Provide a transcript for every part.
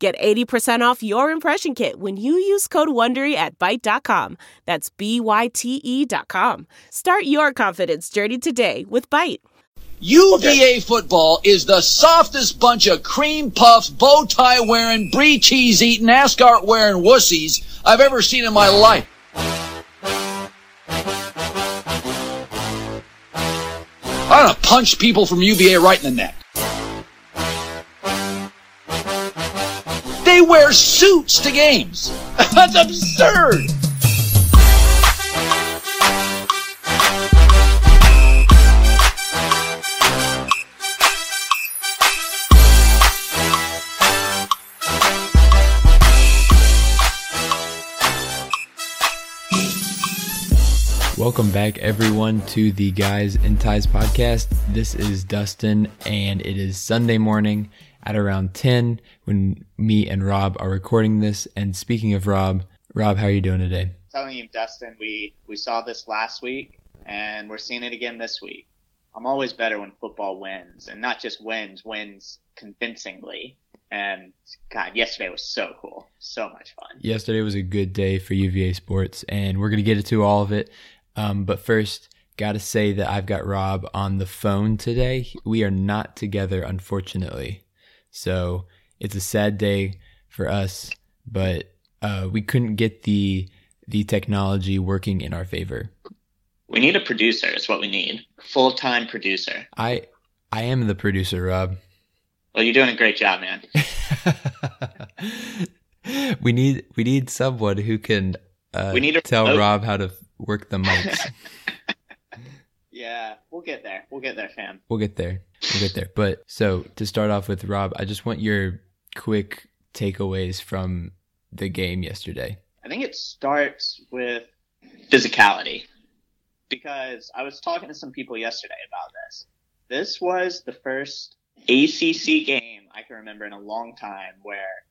Get 80% off your impression kit when you use code WONDERY at Byte.com. That's B-Y-T-E dot com. Start your confidence journey today with Byte. UVA football is the softest bunch of cream puffs, bow tie wearing, brie cheese eating, ascot wearing wussies I've ever seen in my life. I'm gonna punch people from UVA right in the neck. Wear suits to games. That's absurd. Welcome back, everyone, to the Guys in Ties podcast. This is Dustin, and it is Sunday morning at around 10 when me and Rob are recording this. And speaking of Rob, Rob, how are you doing today? telling you, Dustin, we, we saw this last week, and we're seeing it again this week. I'm always better when football wins, and not just wins, wins convincingly. And God, yesterday was so cool, so much fun. Yesterday was a good day for UVA sports, and we're going to get into all of it. Um, but first, got to say that I've got Rob on the phone today. We are not together, unfortunately. So it's a sad day for us, but uh, we couldn't get the the technology working in our favor. We need a producer. Is what we need. Full time producer. I I am the producer, Rob. Well, you're doing a great job, man. we need we need someone who can uh, We need a tell remote. Rob how to work the mics. yeah, we'll get there. We'll get there, fam. We'll get there. We'll get there. But so to start off with, Rob, I just want your quick takeaways from the game yesterday. I think it starts with physicality because I was talking to some people yesterday about this. This was the first ACC game I can remember in a long time where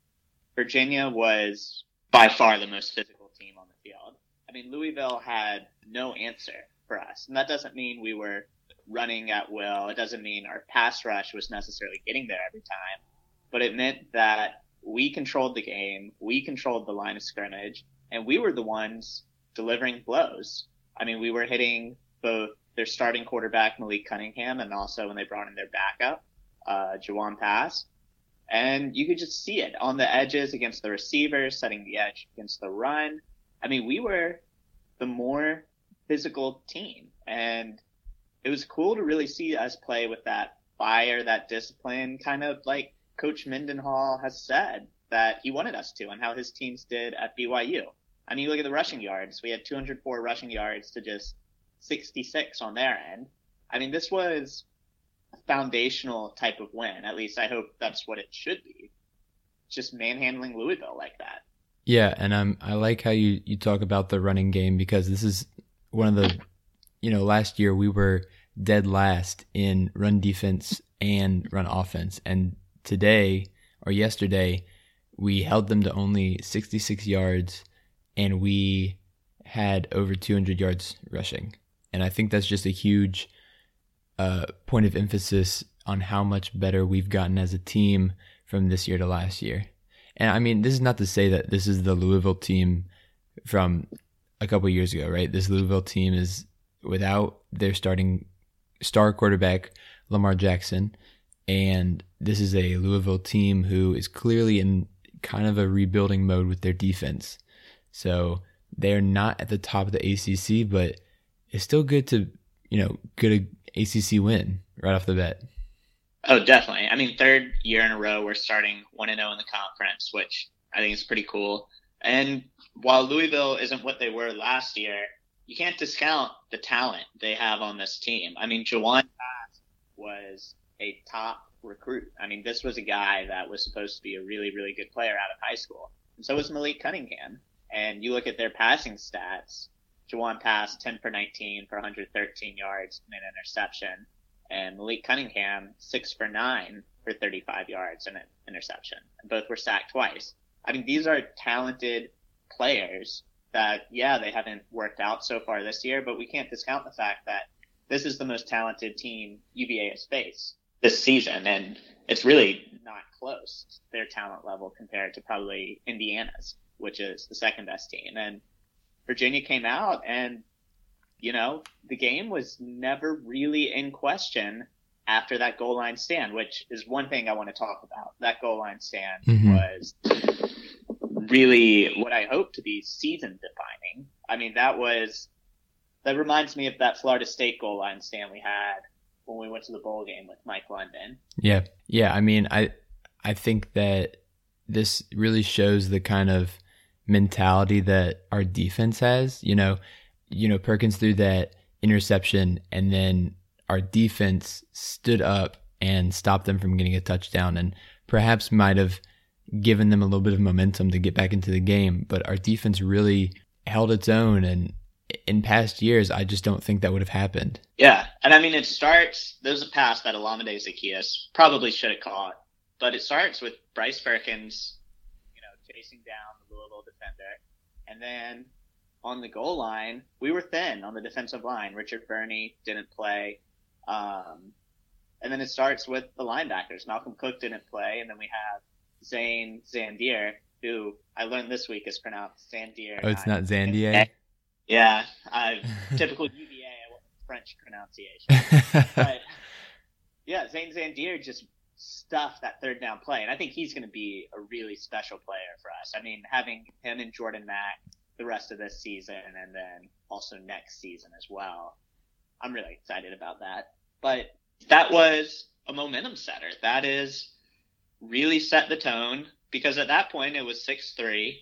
Virginia was by far the most physical team on the field. I mean, Louisville had no answer for us, and that doesn't mean we were running at will. It doesn't mean our pass rush was necessarily getting there every time, but it meant that we controlled the game, we controlled the line of scrimmage, and we were the ones delivering blows. I mean, we were hitting both their starting quarterback Malik Cunningham and also when they brought in their backup, uh, Jawon Pass. And you could just see it on the edges against the receivers, setting the edge against the run. I mean, we were the more physical team, and it was cool to really see us play with that fire, that discipline, kind of like Coach Mendenhall has said that he wanted us to, and how his teams did at BYU. I mean, look at the rushing yards. We had 204 rushing yards to just 66 on their end. I mean, this was a foundational type of win. At least I hope that's what it should be. Just manhandling Louisville like that. Yeah, and um, I like how you, you talk about the running game because this is one of the, you know, last year we were dead last in run defense and run offense. And today or yesterday, we held them to only 66 yards and we had over 200 yards rushing. And I think that's just a huge uh, point of emphasis on how much better we've gotten as a team from this year to last year. And I mean, this is not to say that this is the Louisville team from a couple years ago, right? This Louisville team is without their starting star quarterback, Lamar Jackson. And this is a Louisville team who is clearly in kind of a rebuilding mode with their defense. So they're not at the top of the ACC, but it's still good to, you know, get a ACC win right off the bat. Oh, definitely. I mean, third year in a row, we're starting 1 and 0 in the conference, which I think is pretty cool. And while Louisville isn't what they were last year, you can't discount the talent they have on this team. I mean, Jawon Pass was a top recruit. I mean, this was a guy that was supposed to be a really, really good player out of high school. And so was Malik Cunningham. And you look at their passing stats. Jawon passed 10 for 19 for 113 yards and an interception. And Malik Cunningham, 6 for 9 for 35 yards and an interception. Both were sacked twice. I mean, these are talented players that, yeah, they haven't worked out so far this year, but we can't discount the fact that this is the most talented team UVA has faced this season. And it's really not close, their talent level compared to probably Indiana's, which is the second best team. And Virginia came out and, you know, the game was never really in question after that goal line stand, which is one thing I want to talk about. That goal line stand mm-hmm. was really what I hope to be season defining. I mean, that was, that reminds me of that Florida State goal line stand we had when we went to the bowl game with Mike London. Yeah. Yeah. I mean, I, I think that this really shows the kind of mentality that our defense has. You know, you know, Perkins threw that interception and then our defense stood up and stopped them from getting a touchdown and perhaps might have given them a little bit of momentum to get back into the game. But our defense really held its own. And in past years, I just don't think that would have happened. Yeah. And I mean, it starts, there's a pass that Olamide Zaccheaus probably should have caught, but it starts with Bryce Perkins, you know, chasing down the Louisville defender. And then on the goal line, we were thin on the defensive line. Richard Burney didn't play. Um, and then it starts with the linebackers. Malcolm Cook didn't play, and then we have Zane Zandier, who I learned this week is pronounced Zandier. Oh, it's not Zandier. Yeah, I typical UVA French pronunciation. but yeah, Zane Zandier just stuffed that third down play, and I think he's going to be a really special player for us. I mean, having him and Jordan Mack the rest of this season, and then also next season as well. I'm really excited about that. But that was a momentum setter. That is really set the tone because at that point it was 6 3.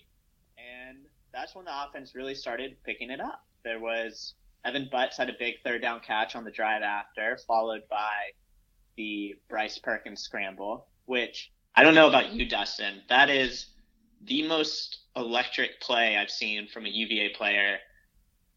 And that's when the offense really started picking it up. There was Evan Butts had a big third down catch on the drive after, followed by the Bryce Perkins scramble, which I don't know about you, Dustin. That is the most electric play I've seen from a UVA player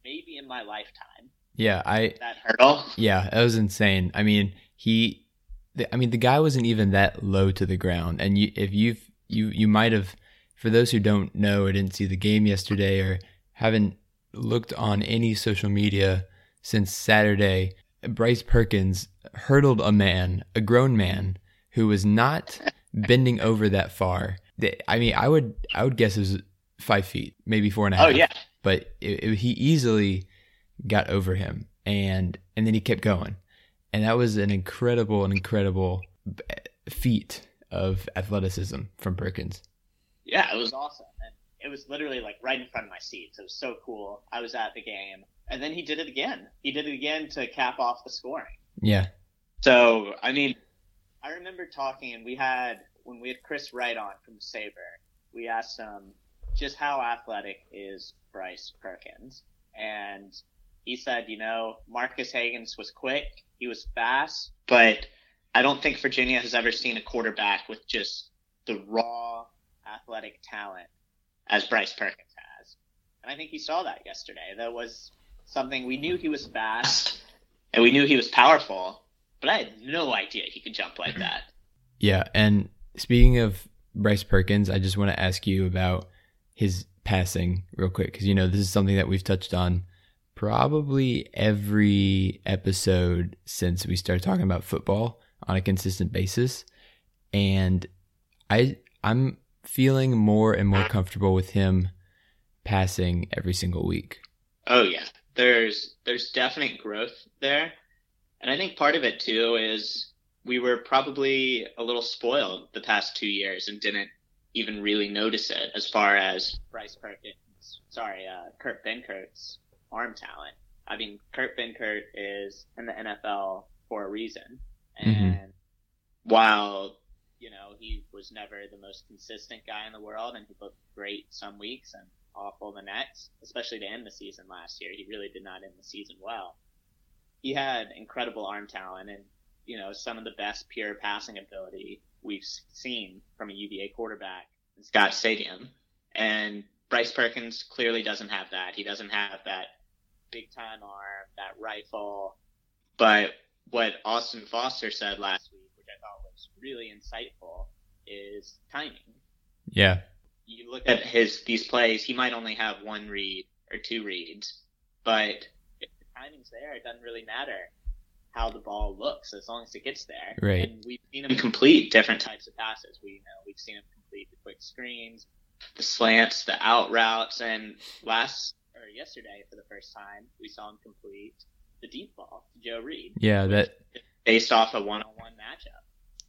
maybe in my lifetime. Yeah, I that hurdle. Yeah, that was insane. I mean, he, the, I mean, the guy wasn't even that low to the ground, and you, if you've you you might have, for those who don't know or didn't see the game yesterday or haven't looked on any social media since Saturday, Bryce Perkins hurdled a man, a grown man, who was not bending over that far. I mean, I would I would guess it was five feet, maybe four and a oh, half. oh. Oh yeah, but it, it, he easily got over him and and then he kept going and that was an incredible an incredible eh, feat of athleticism from perkins. Yeah it was awesome. And it was literally like right in front of my seats. It was so cool. I was at the game. And then he did it again. He did it again to cap off the scoring. Yeah. So i mean i remember talking and we had when we had chris wright on from Sabre we asked him just how athletic is bryce perkins? And he said, you know, Marques Hagans was quick, he was fast, but I don't think Virginia has ever seen a quarterback with just the raw athletic talent as Bryce Perkins has. And I think he saw that yesterday. That was something we knew he was fast and we knew he was powerful, but I had no idea he could jump like that. Yeah, and speaking of Bryce Perkins, I just want to ask you about his passing real quick because you know this is something that we've touched on probably every episode since we started talking about football on a consistent basis. And I I'm feeling more and more comfortable with him passing every single week. Oh yeah. There's there's definite growth there. And I think part of it too is we were probably a little spoiled the past two years and didn't even really notice it as far as Bryce Perkins, sorry, uh, Kurt Benkert's arm talent. I mean, Kurt Benkert is in the NFL for a reason. Mm-hmm. And mm-hmm. while, you know, he was never the most consistent guy in the world and he looked great some weeks and awful the next, especially to end the season last year. He really did not end the season well. He had incredible arm talent and, you know, some of the best pure passing ability we've seen from a UVA quarterback in Scott Stadium. And Bryce Perkins clearly doesn't have that. He doesn't have that big time arm, that rifle. But what Austin Foster said last week, which I thought was really insightful, is timing. Yeah. You look at his these plays, he might only have one read or two reads, but if the timing's there, it doesn't really matter how the ball looks as long as it gets there. Right. And we've seen him complete different types of passes. We you know we've seen him complete the quick screens, the slants, the out routes, and last yesterday for the first time we saw him complete the deep ball to Joe Reed. Yeah, that based off a one-on-one matchup.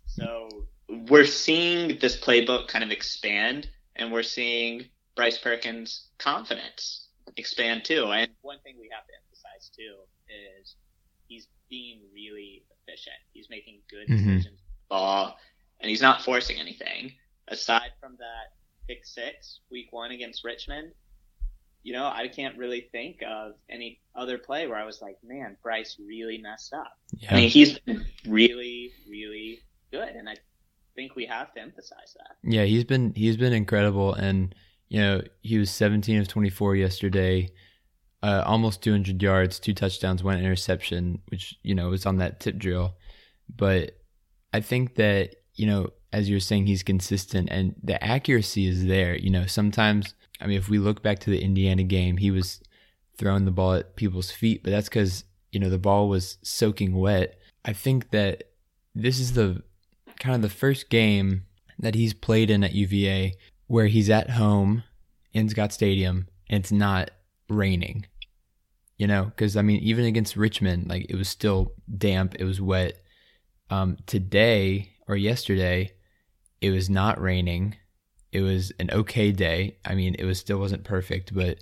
So we're seeing this playbook kind of expand, and we're seeing Bryce Perkins' confidence expand too. And one thing we have to emphasize too is he's being really efficient. He's making good Mhm. decisions with the ball, and he's not forcing anything. Aside from that pick six week one against Richmond, you know, I can't really think of any other play where I was like, man, Bryce really messed up. yeah. I mean, he's been really, really good, and I think we have to emphasize that. Yeah, he's been he's been incredible, and you know he was 17 of 24 yesterday, uh, almost 200 yards, two touchdowns, one interception, which you know was on that tip drill. But I think that you know, as you're saying, he's consistent, and the accuracy is there. You know, sometimes I mean, if we look back to the Indiana game, he was throwing the ball at people's feet, but that's because you know the ball was soaking wet. I think that this is the kind of the first game that he's played in at UVA where he's at home in Scott Stadium and it's not raining. You know, because I mean, even against Richmond, like it was still damp, it was wet. Um, today or yesterday, it was not raining. It was an okay day. I mean, it was still wasn't perfect, but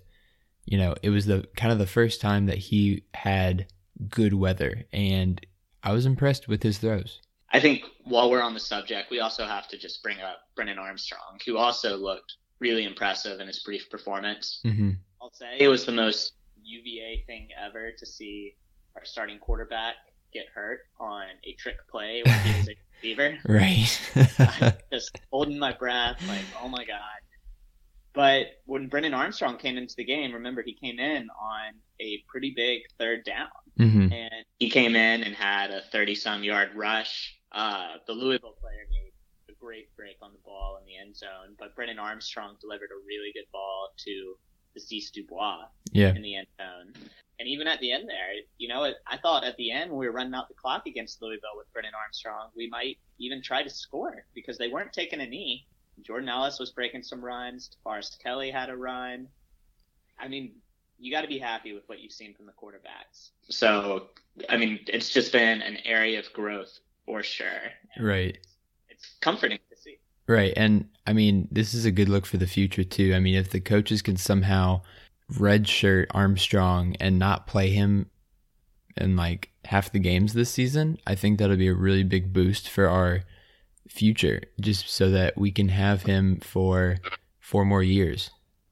you know, it was the kind of the first time that he had good weather, and I was impressed with his throws. I think while we're on the subject, we also have to just bring up Brennan Armstrong, who also looked really impressive in his brief performance. Mm-hmm. I'll say it was the most UVA thing ever to see our starting quarterback get hurt on a trick play when he was a receiver. Right. just holding my breath, like, oh my god. But when Brennan Armstrong came into the game, remember he came in on a pretty big third down, hmm and he came in and had a thirty-some yard rush. Uh, the Louisville player made a great break on the ball in the end zone, but Brennan Armstrong delivered a really good ball to Hasise Dubois Yeah. in the end zone. And even at the end there, you know, it, I thought at the end when we were running out the clock against Louisville with Brennan Armstrong, we might even try to score because they weren't taking a knee. Jordan Ellis was breaking some runs. Tavares Kelly had a run. I mean, you got to be happy with what you've seen from the quarterbacks. So, I mean, it's just been an area of growth for sure. And Right. It's comforting to see. Right. And I mean, this is a good look for the future, too. I mean, if the coaches can somehow redshirt Armstrong and not play him in like half the games this season, I think that'll be a really big boost for our future, just so that we can have him for four more years.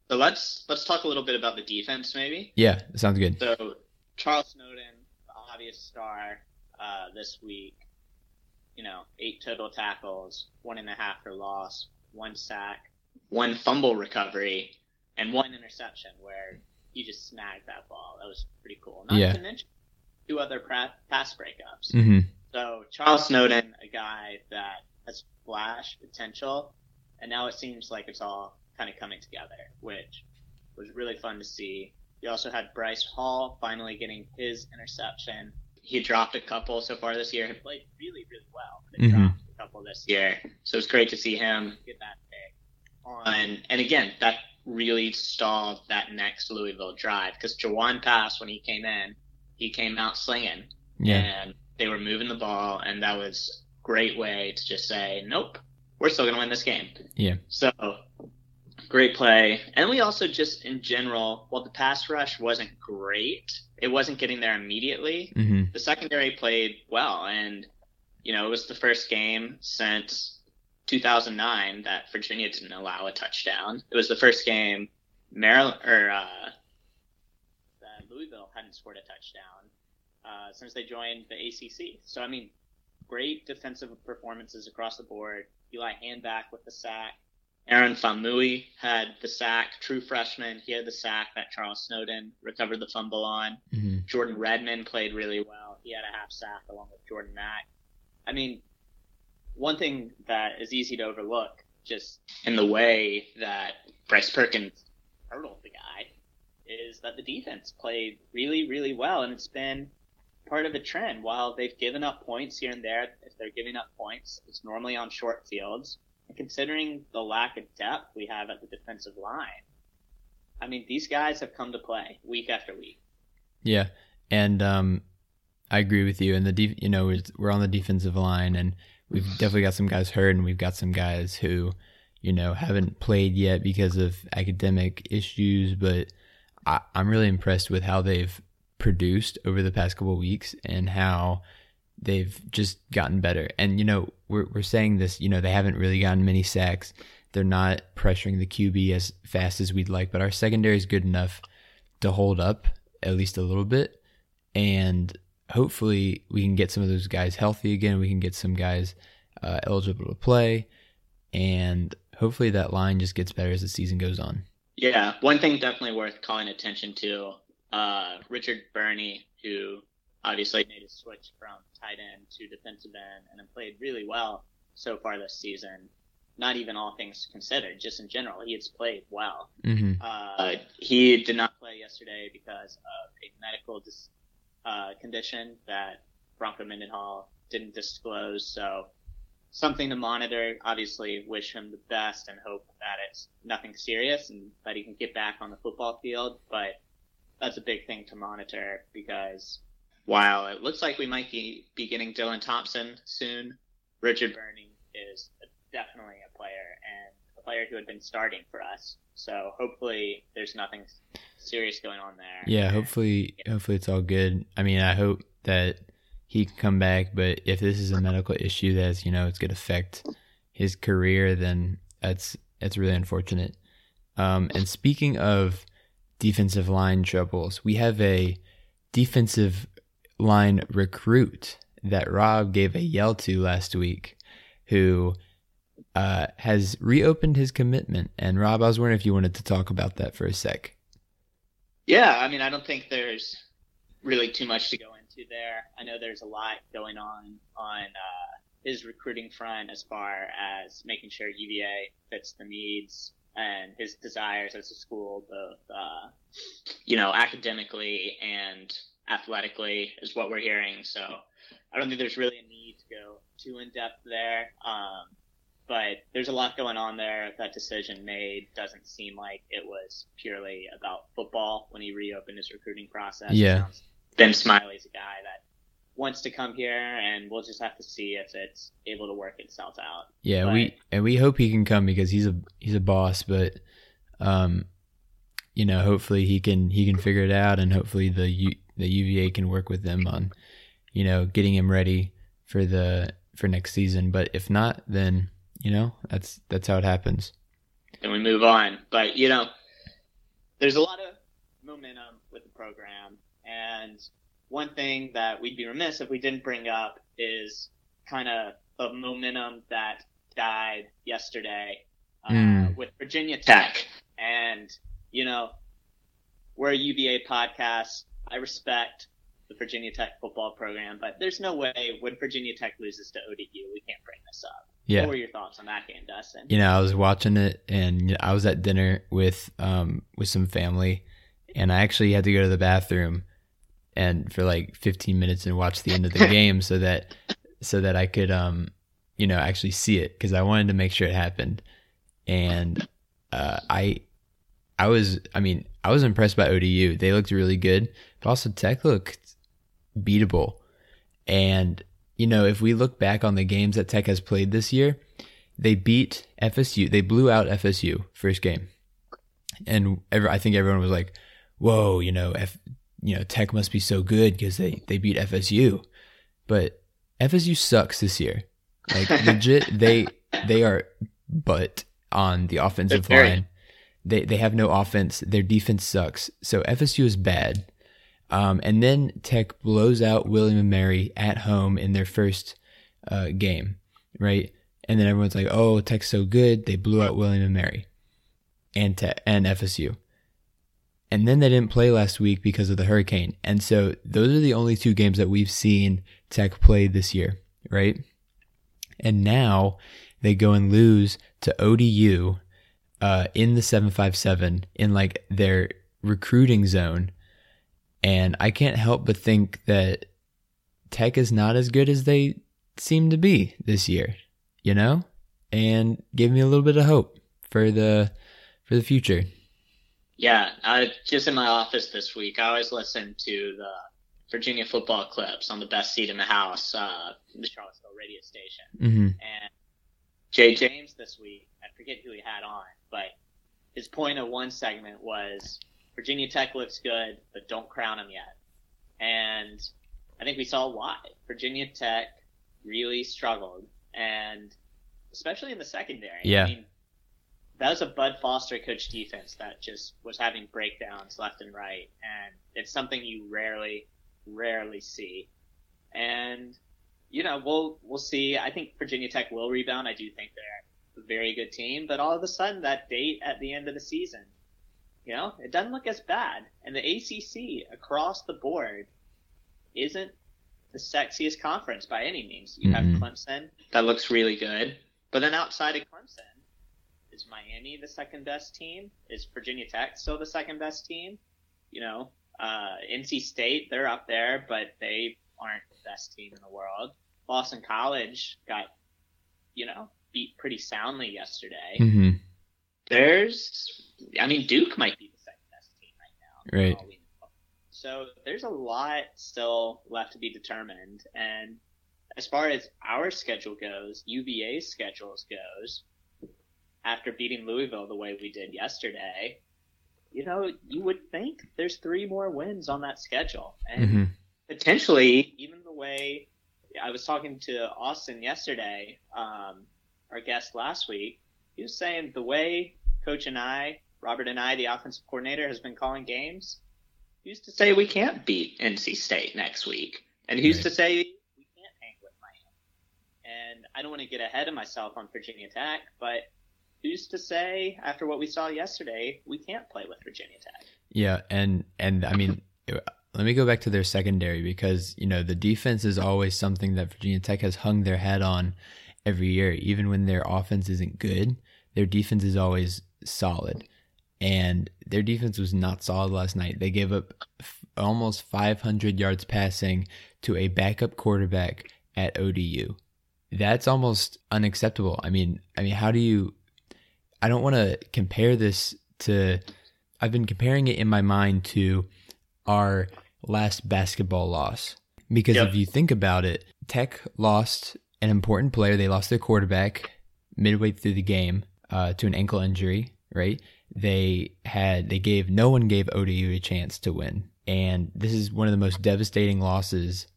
So let's let's talk a little bit about the defense, maybe. Yeah, that sounds good. So Charles Snowden, the obvious star uh, this week. You know, eight total tackles, one and a half for loss, one sack, one fumble recovery, and one interception where he just snagged that ball. That was pretty cool. Not Yeah. to mention two other pass breakups. hmm So Charles Snowden, a guy that has flash potential, and now it seems like it's all kind of coming together, which was really fun to see. We also had Bryce Hall finally getting his interception. He dropped a couple so far this year. He played really, really well, but Mhm. dropped a couple this year. So it's great to see him get that pick. On and again, that really stalled that next Louisville drive because Jawon Pass when he came in, he came out slinging Yeah. and they were moving the ball, and that was great way to just say, nope, we're still going to win this game. Yeah. So, great play. And we also just, in general, while the pass rush wasn't great, it wasn't getting there immediately. hmm The secondary played well, and, you know, it was the first game since 2009 that Virginia didn't allow a touchdown. It was the first game Maryland, or, uh, that Louisville hadn't scored a touchdown uh, since they joined the ACC. So I mean, great defensive performances across the board. Eli Hanback with the sack, Aaron Faumui had the sack, true freshman. He had the sack that Charles Snowden recovered the fumble on. Mm-hmm. Jordan Redmond played really well. He had a half sack along with Jordan Mack. I mean, one thing that is easy to overlook just in the way that Bryce Perkins hurdled the guy is that the defense played really, really well, and it's been part of a trend. While they've given up points here and there, if they're giving up points, it's normally on short fields. And considering the lack of depth we have at the defensive line, I mean, these guys have come to play week after week. Yeah, and um, I agree with you. And the def- you know we're on the defensive line, and we've definitely got some guys hurt, and we've got some guys who you know haven't played yet because of academic issues. But I, I'm really impressed with how they've produced over the past couple weeks and how they've just gotten better. And you know, we're we're saying this, you know, they haven't really gotten many sacks. They're not pressuring the QB as fast as we'd like, but our secondary is good enough to hold up at least a little bit. And hopefully we can get some of those guys healthy again. We can get some guys uh, eligible to play. And hopefully that line just gets better as the season goes on. Yeah, one thing definitely worth calling attention to uh, Richard Burney, who obviously made a switch from tight end to defensive end and then played really well so far this season. Not even all things considered, just in general, he has played well. Mm-hmm. Uh, he did not play yesterday because of a medical dis- uh, condition that Bronco Mendenhall didn't disclose. So something to monitor. Obviously, wish him the best and hope that it's nothing serious and that he can get back on the football field. But that's a big thing to monitor because while it looks like we might be, be getting Dylan Thompson soon, Richard Burney is definitely a player and a player who had been starting for us. So hopefully there's nothing serious going on there. Yeah, hopefully yeah. hopefully it's all good. I mean, I hope that he can come back, but if this is a medical issue that's, you know, it's going to affect his career, then that's that's really unfortunate. Um, and speaking of defensive line troubles, we have a defensive line recruit that Rob gave a yell to last week who uh, has reopened his commitment. And Rob, I was wondering if you wanted to talk about that for a sec. Yeah, I mean, I don't think there's really too much to go into there. I know there's a lot going on on uh, his recruiting front as far as making sure UVA fits the needs and his desires as a school, both uh, you know academically and athletically is what we're hearing. So I don't think there's really a need to go too in depth there. Um, but there's a lot going on there. That decision made doesn't seem like it was purely about football when he reopened his recruiting process. Yeah. Ben Smiley's a guy that wants to come here, and we'll just have to see if it's able to work itself out. Yeah, but, we and we hope he can come because he's a he's a boss, but um, you know, hopefully he can he can figure it out, and hopefully the U, the UVA can work with them on, you know, getting him ready for the for next season. But if not, then you know that's that's how it happens. And we move on. But you know, there's a lot of momentum with the program, and one thing that we'd be remiss if we didn't bring up is kind of a momentum that died yesterday uh, mm. with Virginia Tech, and you know, we're a UVA podcast. I respect the Virginia Tech football program, but there's no way when Virginia Tech loses to ODU, we can't bring this up. Yeah. What were your thoughts on that game, Dustin? You know, I was watching it, and I was at dinner with um with some family, and I actually had to go to the bathroom, and for like 15 minutes and watch the end of the game so that so that I could um you know actually see it because I wanted to make sure it happened, and uh, I I was I mean I was impressed by ODU. They looked really good, but also Tech looked beatable. And you know, if we look back on the games that Tech has played this year, they beat FSU. They blew out FSU first game, and every, I think everyone was like, "Whoa, you know, F, you know, Tech must be so good because they they beat FSU." But FSU sucks this year. Like legit, they they are but on the offensive line. They they have no offense. Their defense sucks. So FSU is bad. Um, and then Tech blows out William and Mary at home in their first uh, game, right? And then everyone's like, "Oh, Tech's so good. They blew out William and Mary, and and FSU." And then they didn't play last week because of the hurricane. And so those are the only two games that we've seen Tech play this year, right? And now they go and lose to ODU uh, in the 757 in like their recruiting zone. And I can't help but think that Tech is not as good as they seem to be this year, you know? And give me a little bit of hope for the for the future. Yeah, I just in my office this week, I always listen to the Virginia football clips on the best seat in the house, uh, the Charlottesville radio station. Mm-hmm. And Jay James this week, I forget who he had on, but his point of one segment was Virginia Tech looks good, but don't crown them yet. And I think we saw why. Virginia Tech really struggled, and especially in the secondary. Yeah. I mean, that was a Bud Foster coach defense that just was having breakdowns left and right, and it's something you rarely, rarely see. And you know, we'll we'll see. I think Virginia Tech will rebound. I do think they're a very good team, but all of a sudden, that date at the end of the season, you know, it doesn't look as bad. And the ACC across the board isn't the sexiest conference by any means. You Mhm. have Clemson that looks really good, but then outside of Clemson, is Miami the second best team? Is Virginia Tech still the second best team? You know, uh, NC State they're up there, but they aren't the best team in the world. Boston College got, you know, beat pretty soundly yesterday. Mm-hmm. There's, I mean, Duke might be the second best team right now. Right. all we know. So there's a lot still left to be determined. And as far as our schedule goes, UVA's schedules goes, after beating Louisville the way we did yesterday, you know, you would think there's three more wins on that schedule. And Mm-hmm. potentially even the way I was talking to Austin yesterday, um, our guest last week, he was saying the way Coach Anae, Robert Anae, the offensive coordinator, has been calling games. Who's to say we can't beat NC State next week? And who's Right. to say we can't hang with Miami? And I don't want to get ahead of myself on Virginia Tech, but who's to say after what we saw yesterday we can't play with Virginia Tech? Yeah, and and I mean, let me go back to their secondary because you know the defense is always something that Virginia Tech has hung their head on every year. Even when their offense isn't good, their defense is always solid, and their defense was not solid last night. They gave up f- almost 500 yards passing to a backup quarterback at ODU. That's almost unacceptable. I mean, I mean, how do you? I don't want to compare this to. I've been comparing it in my mind to our last basketball loss because Yep. if you think about it, Tech lost an important player. They lost their quarterback midway through the game uh, to an ankle injury. Right? They had they gave no one gave ODU a chance to win, and this is one of the most devastating losses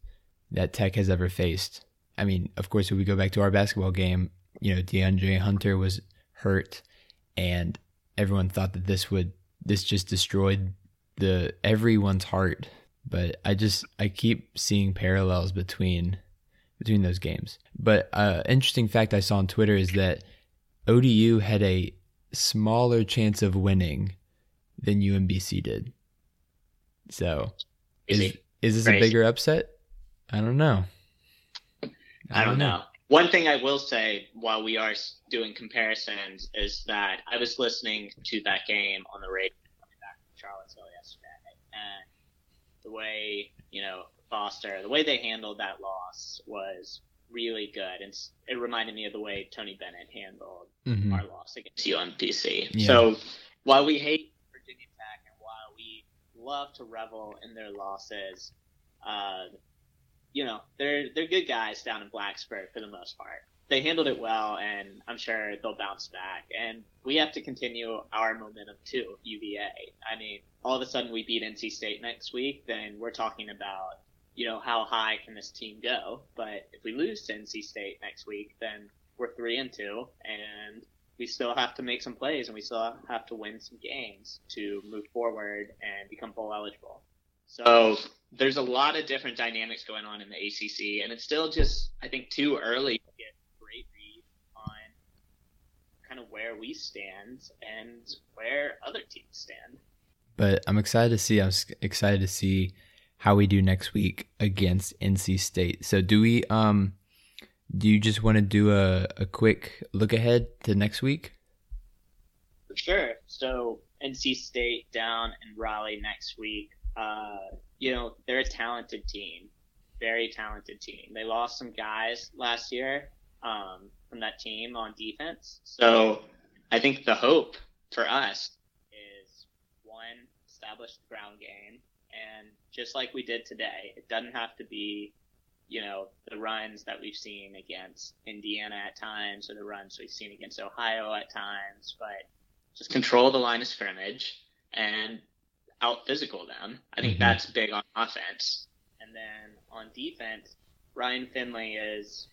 that Tech has ever faced. I mean, of course, if we go back to our basketball game, you know, DeAndre Hunter was hurt, and everyone thought that this would this just destroyed the everyone's heart. But I just I keep seeing parallels between between those games. But uh, interesting fact I saw on Twitter is that ODU had a smaller chance of winning than UMBC did. So is is this a bigger upset? I don't know. I don't know. One thing I will say while we are doing comparisons is that I was listening to that game on the radio coming back from Charlottesville yesterday, and the way you know Foster, the way they handled that loss was really good, and it reminded me of the way Tony Bennett handled Mhm. our loss against UMBC. Yeah. So while we hate Virginia Tech and while we love to revel in their losses, uh, you know they're they're good guys down in Blacksburg for the most part. They handled it well, and I'm sure they'll bounce back. And we have to continue our momentum too, UVA. I mean, all of a sudden we beat NC State next week, then we're talking about you know how high can this team go? But if we lose to NC State next week, then we're three and two, and we still have to make some plays, and we still have to win some games to move forward and become bowl eligible. So oh, there's a lot of different dynamics going on in the ACC, and it's still just I think too early to get a great read on kind of where we stand and where other teams stand. But I'm excited to see. I'm excited to see how we do next week against NC State. So do we? Um, do you just want to do a, a quick look ahead to next week? Sure. So NC State down in Raleigh next week. Uh, you know, they're a talented team, very talented team. They lost some guys last year um, from that team on defense. So I think the hope for us is one, establish the ground game. And just like we did today, it doesn't have to be, you know, the runs that we've seen against Indiana at times or the runs we've seen against Ohio at times, but just control the line of scrimmage and out physical them. I think mm-hmm. that's big on offense. And then on defense, Ryan Finley is,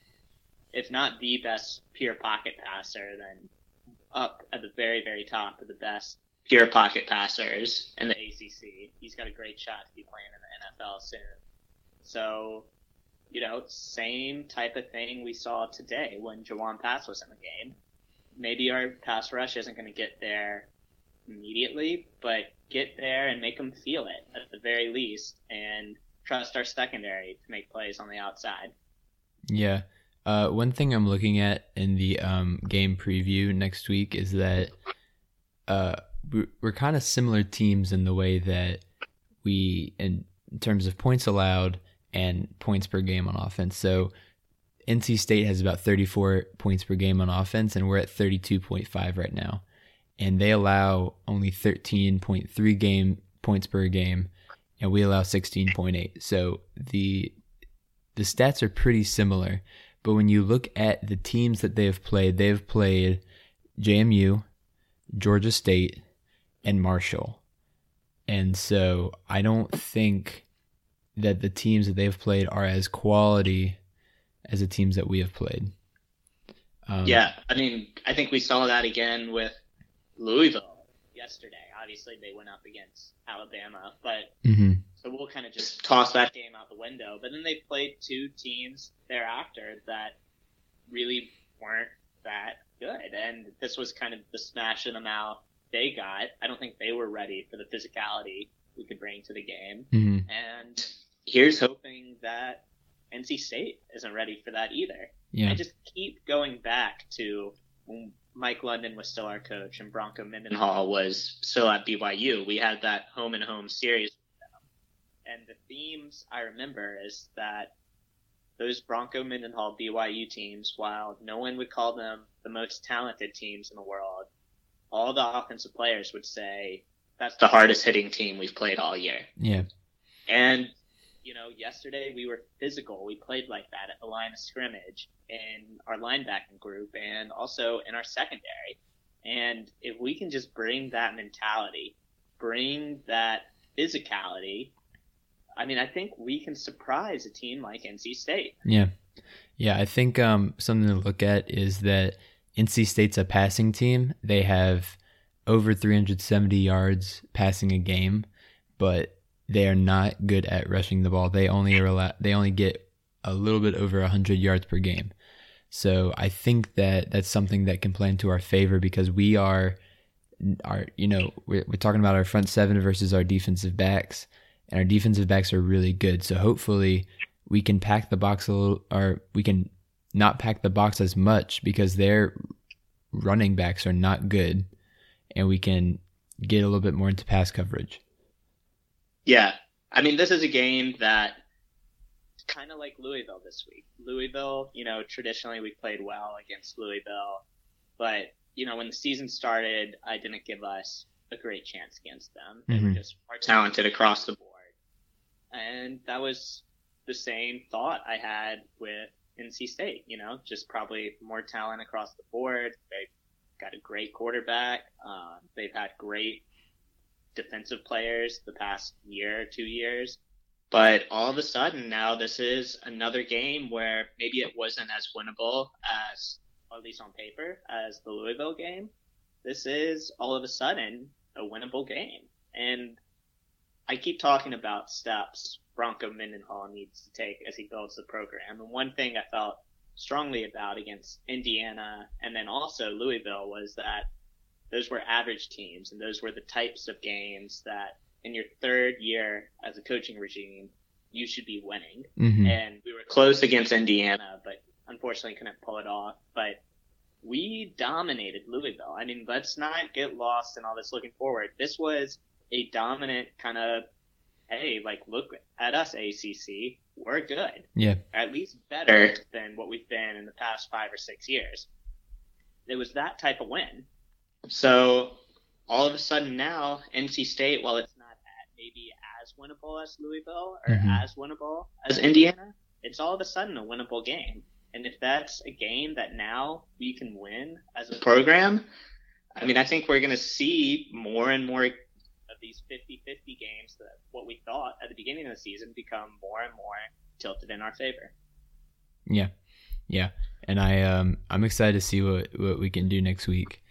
if not the best pure pocket passer, then up at the very, very top of the best pure pocket passers in the ACC. He's got a great shot to be playing in the NFL soon. So, you know, same type of thing we saw today when Jawon Pass was in the game. Maybe our pass rush isn't going to get there immediately, but get there and make them feel it at the very least, and trust our secondary to make plays on the outside. Yeah. Uh, one thing I'm looking at in the um, game preview next week is that uh, we're kind of similar teams in the way that we, in terms of points allowed and points per game on offense. So NC State has about 34 points per game on offense, and we're at 32.5 right now. And they allow only 13.3 game points per game and we allow 16.8 so the the stats are pretty similar. But when you look at the teams that they have played they have played JMU Georgia State and Marshall and so I don't think that the teams that they've played are as quality as the teams that we have played um, yeah I mean I think we saw that again with Louisville yesterday. Obviously, they went up against Alabama, but mm-hmm. so we'll kind of just toss that game out the window. But then they played two teams thereafter that really weren't that good, and this was kind of the smash in the mouth they got. I don't think they were ready for the physicality we could bring to the game, mm-hmm. and here's hoping that NC State isn't ready for that either. Yeah. I just keep going back to when Mike London was still our coach and Bronco Mendenhall was still at BYU. We had that home and home series with them. And the themes I remember is that those Bronco Mendenhall BYU teams, while no one would call them the most talented teams in the world, all the offensive players would say that's the hardest hitting team we've played all year. Yeah. And you know, yesterday we were physical. We played like that at the line of scrimmage in our linebacking group and also in our secondary. And if we can just bring that mentality, bring that physicality, I mean, I think we can surprise a team like NC State. Yeah. Yeah, I think um, something to look at is that NC State's a passing team. They have over 370 yards passing a game, but they are not good at rushing the ball. They only are they only get a little bit over 100 yards per game. So I think that that's something that can play into our favor because we are our you know we're, we're talking about our front seven versus our defensive backs and our defensive backs are really good. So hopefully we can pack the box a little or we can not pack the box as much because their running backs are not good and we can get a little bit more into pass coverage. Yeah. I mean, this is a game that kind of like Louisville this week. Louisville, you know, traditionally we played well against Louisville, but you know, when the season started, I didn't give us a great chance against them. They mm-hmm. were just more talented across the board, and that was the same thought I had with NC State. You know, just probably more talent across the board. They've got a great quarterback. Uh, they've had great defensive players the past year, two years. But all of a sudden now this is another game where maybe it wasn't as winnable as, at least on paper, as the Louisville game. This is all of a sudden a winnable game. And I keep talking about steps Bronco Mendenhall needs to take as he builds the program. And one thing I felt strongly about against Indiana and then also Louisville was that those were average teams and those were the types of games that in your third year as a coaching regime you should be winning. Mm-hmm. And we were close against Indiana, but unfortunately couldn't pull it off. But we dominated Louisville. I mean, let's not get lost in all this looking forward. This was a dominant kind of, hey, like, look at us, ACC. We're good. Yeah. At least better than what we've been in the past five or six years. It was that type of win. So all of a sudden now, NC State, while it's not at maybe as winnable as Louisville or Mhm. as winnable as Indiana, it's all of a sudden a winnable game. And if that's a game that now we can win as a program, I mean, I think we're going to see more and more these 50-50 games that what we thought at the beginning of the season become more and more tilted in our favor. Yeah, yeah, and I um I'm excited to see what what we can do next week,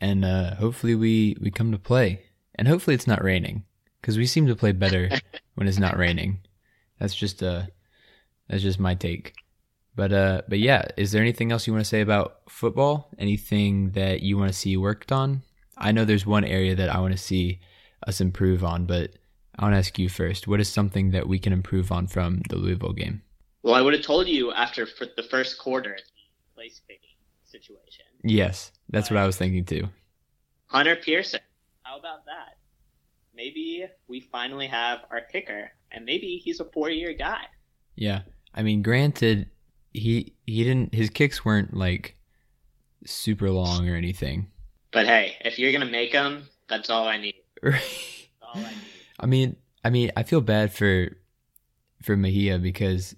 and uh, hopefully we we come to play, and hopefully it's not raining because we seem to play better when it's not raining. That's just uh that's just my take. But uh but yeah, is there anything else you want to say about football? Anything that you want to see worked on? I know there's one area that I want to see us improve on, but I want to ask you first. What is something that we can improve on from the Louisville game? Well, I would have told you after the first quarter, the place picking situation. Yes, that's what I was thinking too. Hunter Pearson. How about that? Maybe we finally have our kicker, and maybe he's a four-year guy. Yeah. I mean, granted, he he didn't his kicks weren't like super long or anything. But hey, if you're gonna make them, that's all I need. I. I mean, I mean, I feel bad for for Mejia because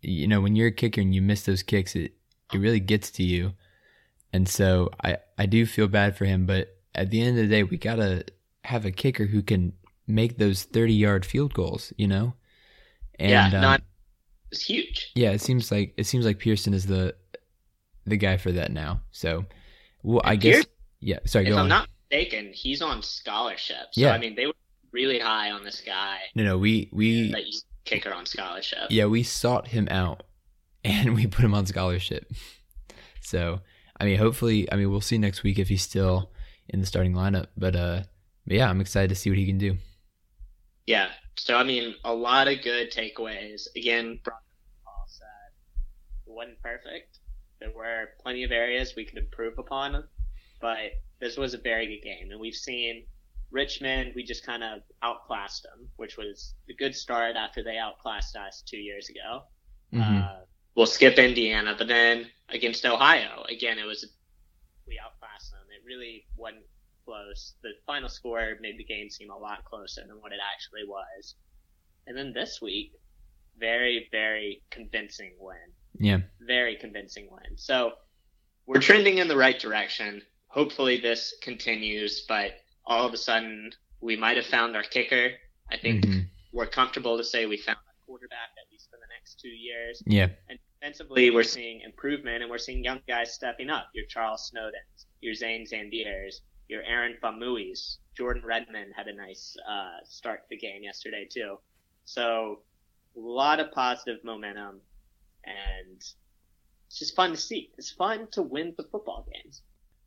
you know when you're a kicker and you miss those kicks, it it really gets to you, and so I I do feel bad for him. But at the end of the day, we gotta have a kicker who can make those thirty yard field goals. You know, and yeah, um, not it's huge. yeah, it seems like it seems like Pearson is the the guy for that now. So, well, I And guess Pearson- yeah. Sorry, go I'm on. not mistaken, he's on scholarship. So Yeah. I mean, they were really high on this guy no, no, we we kicker on scholarship. yeah we sought him out and we put him on scholarship. So, I mean, hopefully, I mean, we'll see next week if he's still in the starting lineup. But uh, but yeah, I'm excited to see what he can do. Yeah. So I mean, a lot of good takeaways. Again, Brock Paul said it wasn't perfect. There were plenty of areas we could improve upon, but this was a very good game, and we've seen Richmond. We just kind of outclassed them, which was a good start after they outclassed us two years ago. Mhm. Uh, we'll skip Indiana, but then against Ohio, again, it was we outclassed them. It really wasn't close. The final score made the game seem a lot closer than what it actually was. And then this week, very, very convincing win. yeah, Very convincing win. So we're trending in the right direction. Hopefully this continues, but all of a sudden we might have found our kicker. I think Mhm. we're comfortable to say we found our quarterback at least for the next two years. yeah, And defensively, we're seeing improvement, and we're seeing young guys stepping up. Your Charles Snowdens, your Zane Zandiers, your Aaron Faumuis, Jordan Redmond had a nice uh, start to the game yesterday too. So a lot of positive momentum, and it's just fun to see. It's fun to win the football games.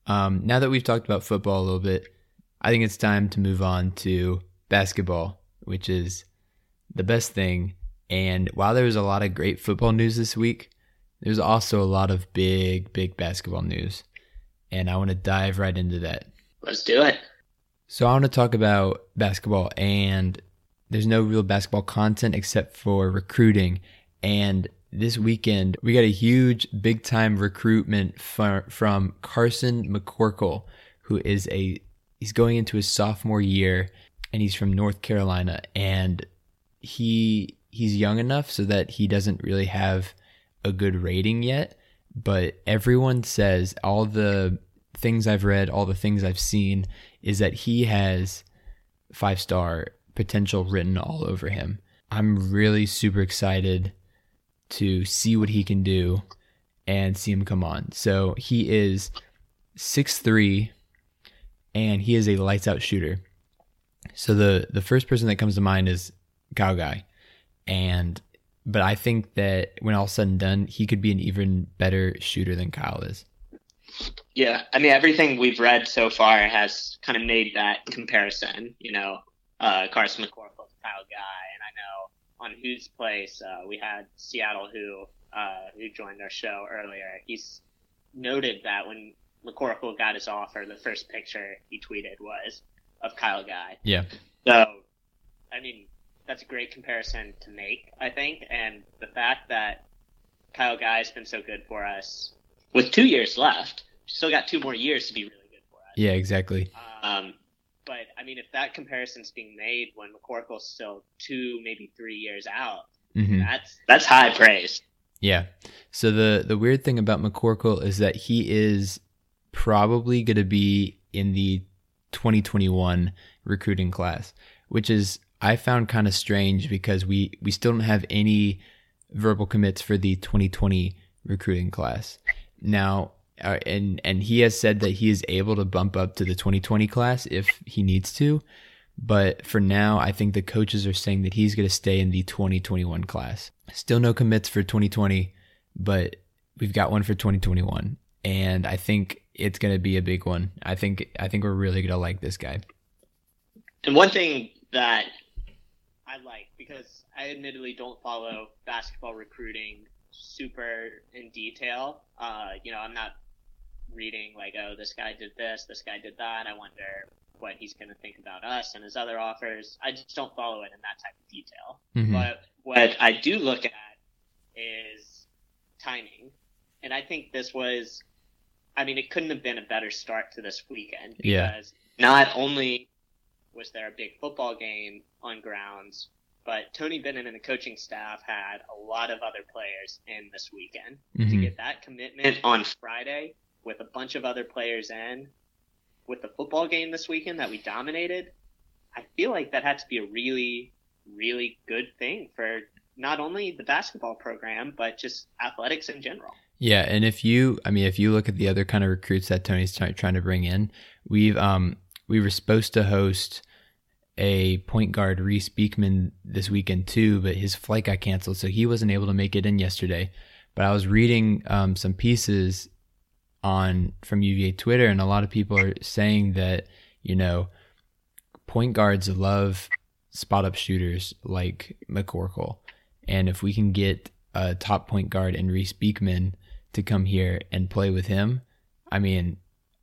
Um, now that we've talked about football a little bit, I think it's time to move on to basketball, which is the best thing. And while there was a lot of great football news this week, there's also a lot of big, big basketball news. And I want to dive right into that. Let's do it. So I want to talk about basketball, and there's no real basketball content except for recruiting. And this weekend, we got a huge, big time recruitment from Carson McCorkle, who is a he's going into his sophomore year, and he's from North Carolina, and he he's young enough so that he doesn't really have a good rating yet. But everyone says all the things I've read, all the things I've seen, is that he has five star potential written all over him. I'm really super excited to see what he can do and see him come on. So he is six three, and he is a lights out shooter. So the the first person that comes to mind is Kyle Guy, and but I think that when all said and done, he could be an even better shooter than Kyle is. Yeah, I mean everything we've read so far has kind of made that comparison. You know, uh, Carson McCorkle, Kyle Guy, and I know on whose place uh, we had Seattle who uh, who joined our show earlier. He's noted that when McCorkle got his offer, the first picture he tweeted was of Kyle Guy. Yeah. So, I mean, that's a great comparison to make, I think, and the fact that Kyle Guy has been so good for us with two years left, still got two more years to be really good for us. Yeah, exactly. Um, but I mean, if that comparison's being made when McCorkle's still two, maybe three years out, Mhm. that's that's high praise. Yeah. So the the weird thing about McCorkle is that he is probably going to be in the 2021 recruiting class, which is I found kind of strange because we we still don't have any verbal commits for the 2020 recruiting class. Now, uh, and and he has said that he is able to bump up to the 2020 class if he needs to, but for now, I think the coaches are saying that he's going to stay in the 2021 class. Still no commits for 2020, but we've got one for 2021, and I think it's going to be a big one. I think I think we're really going to like this guy. And one thing that I like because I admittedly don't follow basketball recruiting super in detail. Uh, you know, I'm not reading like, oh, this guy did this, this guy did that. I wonder what he's going to think about us and his other offers. I just don't follow it in that type of detail. Mhm. But what I do look at is timing. And I think this was, I mean, it couldn't have been a better start to this weekend because Yeah. not only was there a big football game on grounds, but Tony Bennett and the coaching staff had a lot of other players in this weekend. To Mhm. get that commitment on Friday with a bunch of other players in, with the football game this weekend that we dominated, I feel like that had to be a really, really good thing for not only the basketball program, but just athletics in general. Yeah, and if you, I mean, if you look at the other kind of recruits that Tony's try, trying to bring in, we've um we were supposed to host a point guard Reece Beekman this weekend too, but his flight got canceled, so he wasn't able to make it in yesterday. But I was reading um, some pieces on from UVA Twitter, and a lot of people are saying that you know point guards love spot up shooters like McCorkle, and if we can get a top point guard and Reece Beekman to come here and play with him, I mean,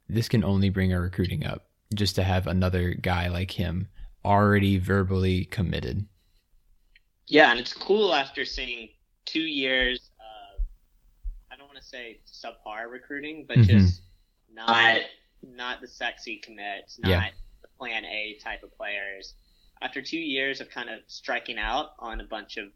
this can only bring our recruiting up just to have another guy like him already verbally committed. Yeah, and it's cool after seeing two years of I don't want to say subpar recruiting, but Mhm. just not not the sexy commits, not Yeah. the plan A type of players. After two years of kind of striking out on a bunch of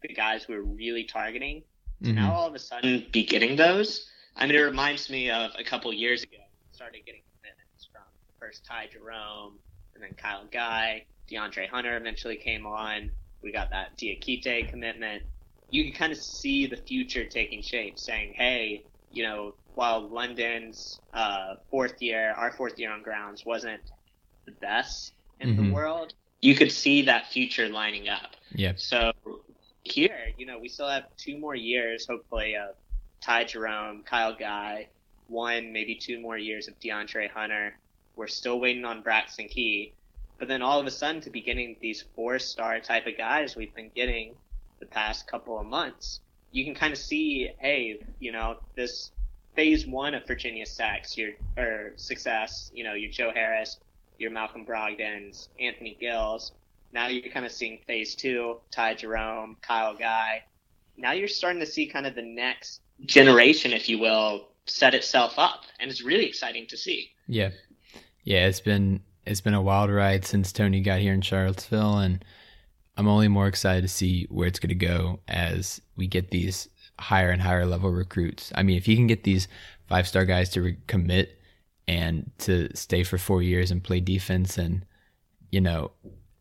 the guys we were really targeting, to now all of a sudden be getting those. I mean, it reminds me of a couple years ago. Started getting commitments from first Ty Jerome, and then Kyle Guy, DeAndre Hunter eventually came on. We got that Diakite commitment. You can kind of see the future taking shape, saying, "Hey, you know, while London's uh, fourth year, our fourth year on grounds wasn't the best in Mhm. the world, you could see that future lining up." Yeah. So here, you know, we still have two more years, hopefully, of Ty Jerome, Kyle Guy, one, maybe two more years of DeAndre Hunter. We're still waiting on Braxton Key. But then all of a sudden, to be getting these four star type of guys we've been getting the past couple of months, you can kind of see, hey, you know, this phase one of Virginia sex, your or success, you know, your Joe Harris, your Malcolm Brogdon's, Anthony Gills. Now you're kind of seeing phase two, Ty Jerome, Kyle Guy. Now you're starting to see kind of the next generation, if you will, set itself up, and it's really exciting to see. Yeah. Yeah, it's been it's been a wild ride since Tony got here in Charlottesville and I'm only more excited to see where it's going to go as we get these higher and higher level recruits. I mean, if he can get these five-star guys to re- commit and to stay for 4 years and play defense and you know,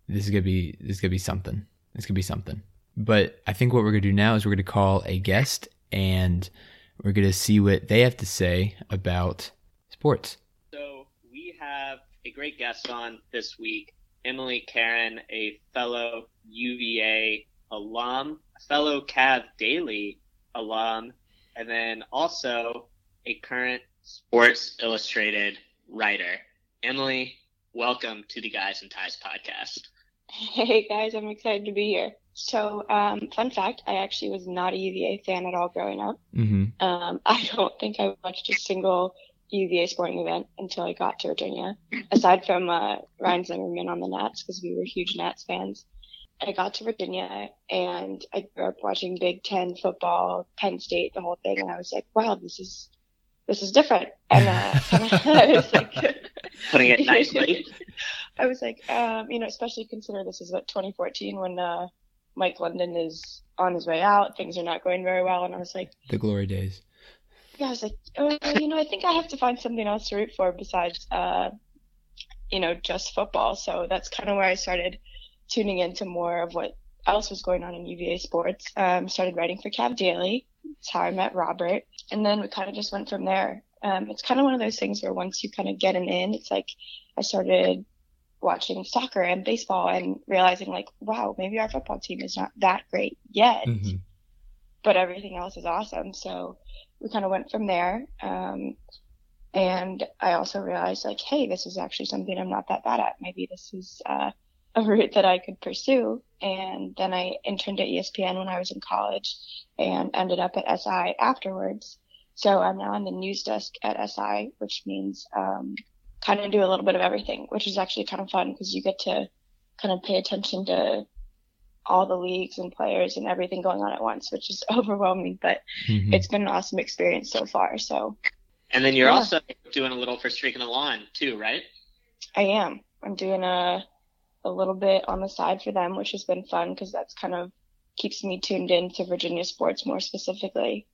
this is to be this is to be something. Going to be something. But I think what we're to do now is we're to call a guest and we're to see what they have to say about sports. So we have a great guest on this week, Emily Caron, a fellow UVA alum, fellow Cav Daily alum, and then also a current Sports Illustrated writer. Emily, welcome to the Guys and Ties podcast. Hey guys, I'm excited to be here. So, um, fun fact, I actually was not a UVA fan at all growing up. Mm-hmm. Um, I don't think I watched a single UVA sporting event until I got to Virginia, aside from uh, Ryan Zimmerman on the Nats because we were huge Nats fans. I got to Virginia and I grew up watching Big Ten football, Penn State, the whole thing, and I was like, wow, this is this is different. And uh, I was like, putting it nicely. I was like, um, you know, especially consider this is what 2014 when uh, Mike London is on his way out, things are not going very well, and I was like, the glory days. Yeah, I was like, oh, you know, I think I have to find something else to root for besides, uh, you know, just football. So that's kind of where I started tuning into more of what else was going on in UVA sports. Um, started writing for Cav Daily. That's how I met Robert. And then we kind of just went from there. Um, it's kind of one of those things where once you kind of get an in, it's like I started watching soccer and baseball and realizing like, wow, maybe our football team is not that great yet, Mm-hmm. but everything else is awesome. So we kind of went from there. Um, and I also realized like, hey, this is actually something I'm not that bad at. Maybe this is uh, a route that I could pursue. And then I interned at ESPN when I was in college and ended up at SI afterwards. So I'm now on the news desk at SI, which means um, kind of do a little bit of everything, which is actually kind of fun because you get to kind of pay attention to all the leagues and players and everything going on at once, which is overwhelming, but Mhm. it's been an awesome experience so far. So And then you're Yeah. also doing a little for Streaking the Lawn too, right? I am. I'm doing a a little bit on the side for them, which has been fun because that's kind of keeps me tuned in to Virginia sports more specifically,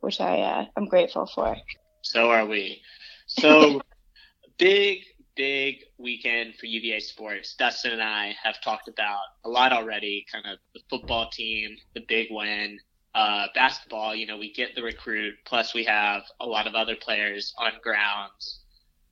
which I uh, I'm grateful for. So are we. So big, big weekend for UVA sports. Dustin and I have talked about a lot already, kind of the football team, the big win. Uh, basketball, you know, we get the recruit, plus we have a lot of other players on grounds.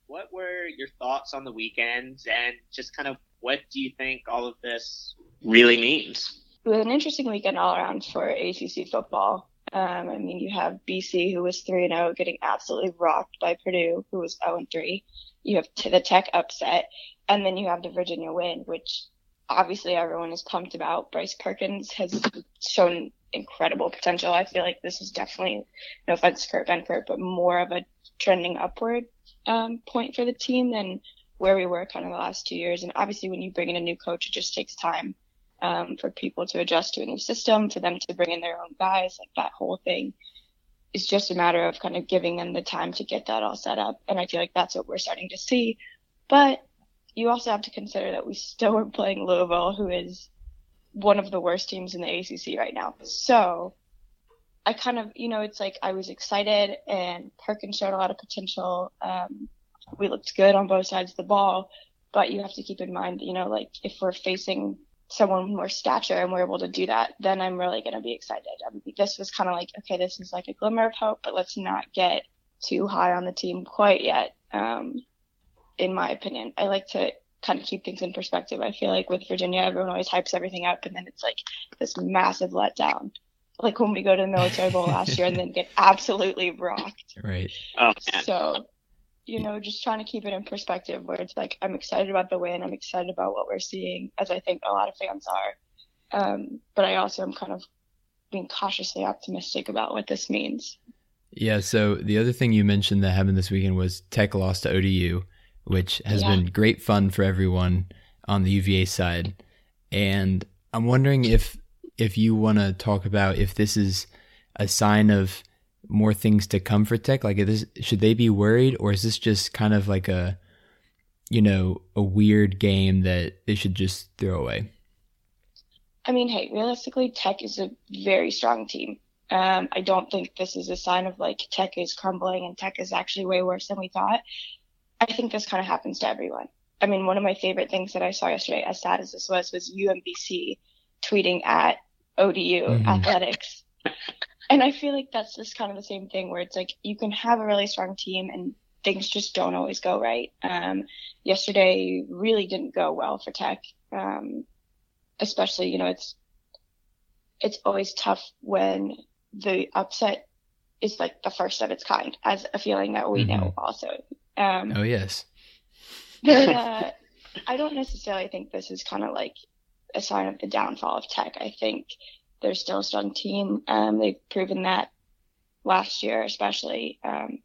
What were your thoughts on the weekends and just kind of what do you think all of this really means? It was an interesting weekend all around for ACC football. Um, I mean, you have BC who was three and zero, getting absolutely rocked by Purdue, who was zero and three. You have the Tech upset, and then you have the Virginia win, which obviously everyone is pumped about. Bryce Perkins has shown incredible potential. I feel like this is definitely, no offense to Kurt Benkert, but more of a trending upward um, point for the team than where we were kind of the last two years. And obviously, when you bring in a new coach, it just takes time um, for people to adjust to a new system, for them to bring in their own guys, like that whole thing. It's just a matter of kind of giving them the time to get that all set up. And I feel like that's what we're starting to see. But you also have to consider that we still are playing Louisville, who is one of the worst teams in the ACC right now. So I kind of, you know, it's like I was excited and Perkins showed a lot of potential. Um, we looked good on both sides of the ball, but you have to keep in mind, you know, like if we're facing someone with more stature and we're able to do that, then I'm really going to be excited. I mean, this was kind of like, okay, this is like a glimmer of hope, but let's not get too high on the team quite yet. Um, in my opinion, I like to kind of keep things in perspective. I feel like with Virginia, everyone always hypes everything up and then it's like this massive letdown. Like when we go to the military bowl last year and then get absolutely rocked. Right. Oh, man. So, you know, just trying to keep it in perspective where it's like, I'm excited about the win. I'm excited about what we're seeing, as I think a lot of fans are. Um, but I also am kind of being cautiously optimistic about what this means. Yeah. So the other thing you mentioned that happened this weekend was Tech lost to ODU, which has Yeah. been great fun for everyone on the UVA side. And I'm wondering if if you want to talk about if this is a sign of more things to come for Tech. Like, is this, should they be worried, or is this just kind of like a you know a weird game that they should just throw away? I mean, hey, realistically, Tech is a very strong team. Um, I don't think this is a sign of like Tech is crumbling and Tech is actually way worse than we thought. I think this kind of happens to everyone. I mean, one of my favorite things that I saw yesterday, as sad as this was, was UMBC tweeting at ODU Mhm. athletics. And I feel like that's just kind of the same thing where it's like you can have a really strong team and things just don't always go right. Um, yesterday really didn't go well for Tech. Um, especially, you know, it's it's always tough when the upset is like the first of its kind, as a feeling that we mm-hmm. know also. Um, oh yes. But uh, I don't necessarily think this is kind of like a sign of the downfall of Tech. I think they're still a strong team. Um, they've proven that last year, especially. Um,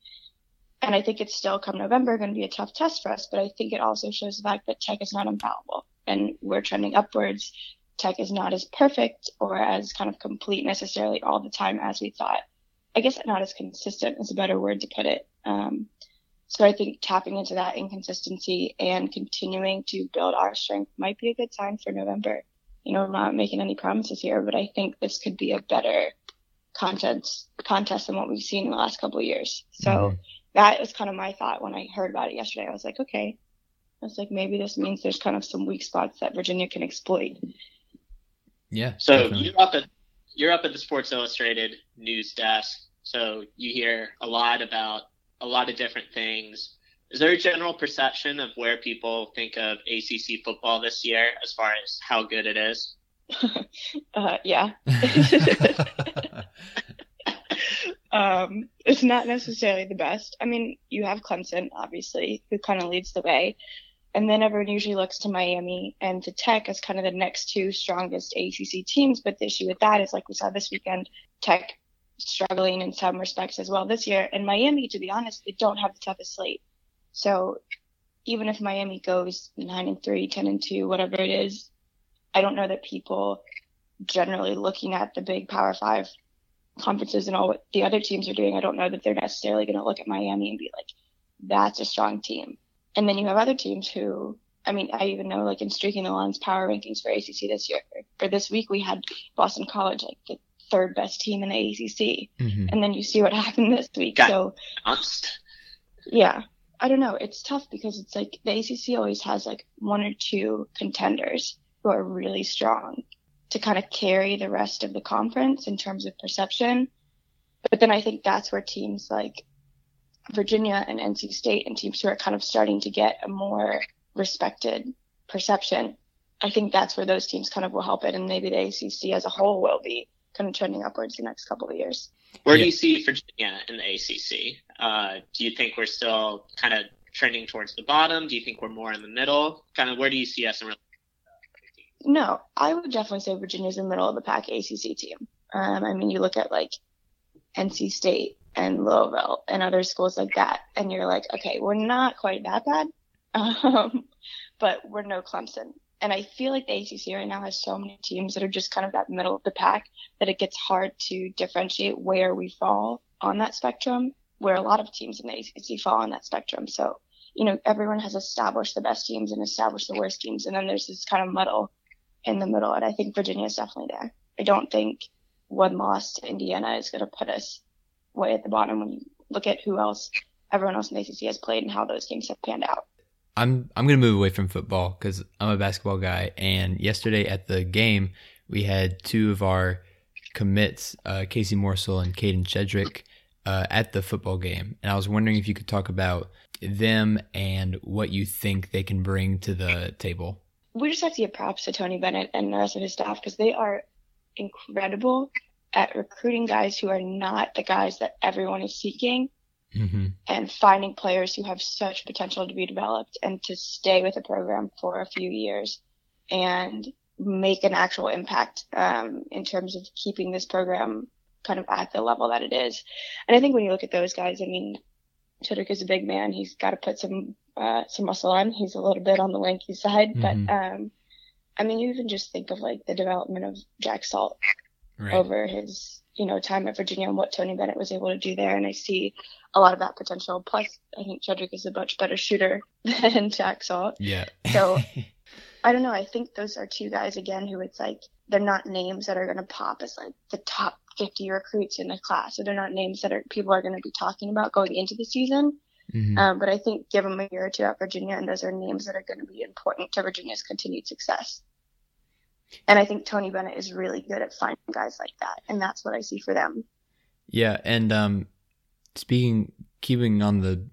and I think it's still come November going to be a tough test for us, but I think it also shows the fact that Tech is not infallible and we're trending upwards. Tech is not as perfect or as kind of complete necessarily all the time as we thought. I guess not as consistent is a better word to put it. Um, so I think tapping into that inconsistency and continuing to build our strength might be a good sign for November. You know, I'm not making any promises here, but I think this could be a better contest contest than what we've seen in the last couple of years. So mm-hmm. that was kind of my thought when I heard about it yesterday. I was like, okay, I was like, maybe this means there's kind of some weak spots that Virginia can exploit. Yeah. So definitely. you're up at you're up at the Sports Illustrated news desk, so you hear a lot about a lot of different things. Is there a general perception of where people think of ACC football this year, as far as how good it is? uh, yeah. um, it's not necessarily the best. I mean, you have Clemson, obviously, who kind of leads the way. And then everyone usually looks to Miami and to Tech as kind of the next two strongest ACC teams. But the issue with that is, like we saw this weekend, Tech struggling in some respects as well this year. And Miami, to be honest, they don't have the toughest slate. So even if Miami goes nine and three, 10 and two, whatever it is, I don't know that people generally looking at the big Power Five conferences and all what the other teams are doing, I don't know that they're necessarily going to look at Miami and be like, that's a strong team. And then you have other teams who, I mean, I even know like in Streaking the Lawn's power rankings for ACC this year, or this week, we had Boston College, like the third best team in the ACC. Mm-hmm. And then you see what happened this week. Got so, honest. yeah, I don't know. It's tough because it's like the ACC always has like one or two contenders who are really strong to kind of carry the rest of the conference in terms of perception. But then I think that's where teams like Virginia and NC State and teams who are kind of starting to get a more respected perception. I think that's where those teams kind of will help it, and maybe the ACC as a whole will be kind of trending upwards the next couple of years. Where do you see Virginia in the ACC? Uh, do you think we're still kind of trending towards the bottom? Do you think we're more in the middle? Kind of where do you see us in? No, I would definitely say Virginia's in the middle of the pack ACC team. Um, I mean, you look at like NC State, and Louisville and other schools like that. And you're like, okay, we're not quite that bad, um, but we're no Clemson. And I feel like the ACC right now has so many teams that are just kind of that middle of the pack that it gets hard to differentiate where we fall on that spectrum, where a lot of teams in the ACC fall on that spectrum. So, you know, everyone has established the best teams and established the worst teams. And then there's this kind of muddle in the middle. And I think Virginia is definitely there. I don't think one loss to Indiana is going to put us way at the bottom when you look at who else everyone else in the ACC has played and how those games have panned out. I'm I'm to move away from football because I'm a basketball guy. And yesterday at the game, we had two of our commits, uh, Casey Morsell and Kadin Shedrick, uh, at the football game. And I was wondering if you could talk about them and what you think they can bring to the table. We just have to give props to Tony Bennett and the rest of his staff because they are incredible at recruiting guys who are not the guys that everyone is seeking mm-hmm. and finding players who have such potential to be developed and to stay with the program for a few years and make an actual impact um, in terms of keeping this program kind of at the level that it is. And I think when you look at those guys, I mean, Shedrick is a big man. He's got to put some uh, some muscle on. He's a little bit on the lanky side, mm-hmm. but um, I mean, you even just think of like the development of Jack Salt right. over his you know time at Virginia and what Tony Bennett was able to do there, and I see a lot of that potential. Plus, I think Shedrick is a much better shooter than Jack Salt. Yeah. So I don't know. I think those are two guys again who it's like they're not names that are going to pop as like the top 50 recruits in the class. So they're not names that are people are going to be talking about going into the season. Mm-hmm. Um, but I think give them a year or two at Virginia, and those are names that are going to be important to Virginia's continued success. And I think Tony Bennett is really good at finding guys like that, and that's what I see for them. Yeah, and um, speaking, keeping on the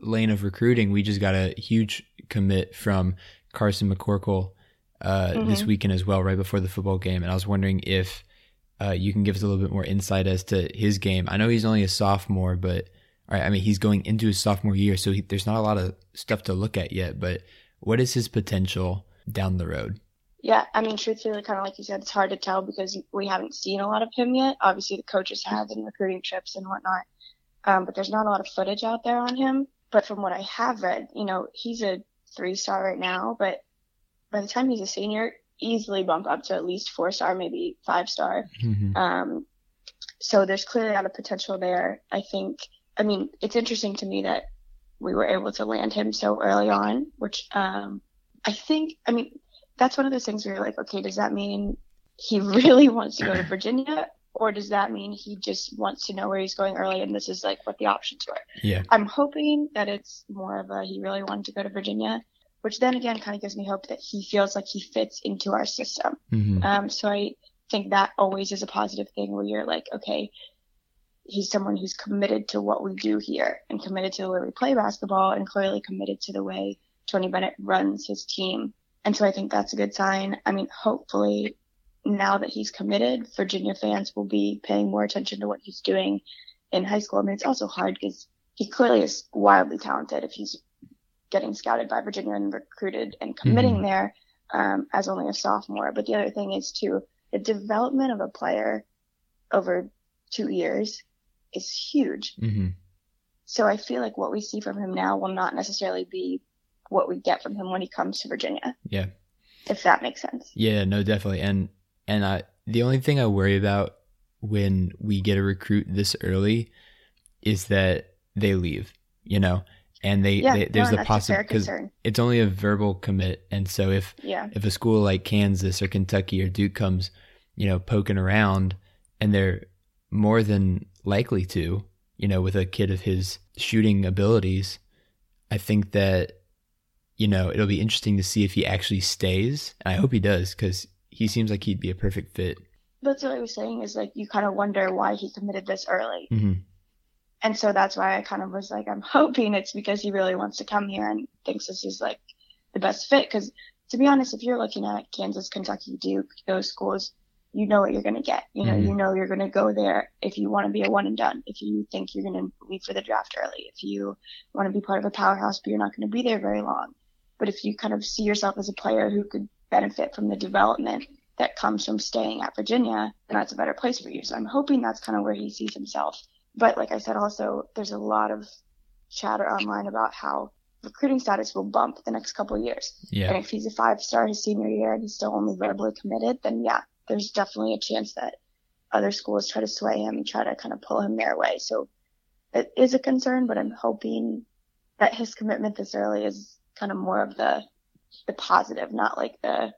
lane of recruiting, we just got a huge commit from Carson McCorkle uh, mm-hmm. this weekend as well, right before the football game, and I was wondering if uh, you can give us a little bit more insight as to his game. I know he's only a sophomore, but all right, I mean he's going into his sophomore year, so he, there's not a lot of stuff to look at yet. But what is his potential down the road? Yeah, I mean, truthfully, kind of like you said, it's hard to tell because we haven't seen a lot of him yet. Obviously, the coaches have in recruiting trips and whatnot, um, but there's not a lot of footage out there on him. But from what I have read, you know, he's a three star right now, but by the time he's a senior, easily bump up to at least four star, maybe five star. Mm-hmm. Um, so there's clearly a lot of potential there. I think, I mean, it's interesting to me that we were able to land him so early on, which um, I think, I mean, that's one of those things where you're like, okay, does that mean he really wants to go to Virginia? Or does that mean he just wants to know where he's going early and this is like what the options were? Yeah. I'm hoping that it's more of a he really wanted to go to Virginia, which then again kind of gives me hope that he feels like he fits into our system. Mm-hmm. Um, so I think that always is a positive thing where you're like, okay, he's someone who's committed to what we do here and committed to the way we play basketball and clearly committed to the way Tony Bennett runs his team. And so I think that's a good sign. I mean, hopefully now that he's committed, Virginia fans will be paying more attention to what he's doing in high school. I mean, it's also hard because he clearly is wildly talented if he's getting scouted by Virginia and recruited and committing Mhm. there um, as only a sophomore. But the other thing is too, the development of a player over two years is huge. Mm-hmm. So I feel like what we see from him now will not necessarily be what we get from him when he comes to Virginia. Yeah. If that makes sense. Yeah, no, definitely. And and I the only thing I worry about when we get a recruit this early is that they leave, you know, and they, Yeah, they there's and the possibility because concern. it's only a verbal commit, and so if Yeah. if a school like Kansas or Kentucky or Duke comes, you know, poking around, and they're more than likely to, you know, with a kid of his shooting abilities, I think that, you know, it'll be interesting to see if he actually stays. And I hope he does because he seems like he'd be a perfect fit. That's what I was saying is like you kind of wonder why he committed this early. hmm And so that's why I kind of was like, I'm hoping it's because he really wants to come here and thinks this is like the best fit. Cause to be honest, if you're looking at Kansas, Kentucky, Duke, those schools, you know what you're going to get. You know, Mhm. you know you're going to go there if you want to be a one and done, if you think you're going to leave for the draft early, if you want to be part of a powerhouse, but you're not going to be there very long. But if you kind of see yourself as a player who could benefit from the development that comes from staying at Virginia, then that's a better place for you. So I'm hoping that's kind of where he sees himself. But like I said, also there's a lot of chatter online about how recruiting status will bump the next couple of years. Yeah. And if he's a five star his senior year and he's still only verbally committed, then yeah, there's definitely a chance that other schools try to sway him and try to kind of pull him their way. So it is a concern, but I'm hoping that his commitment this early is kind of more of the the positive, not like the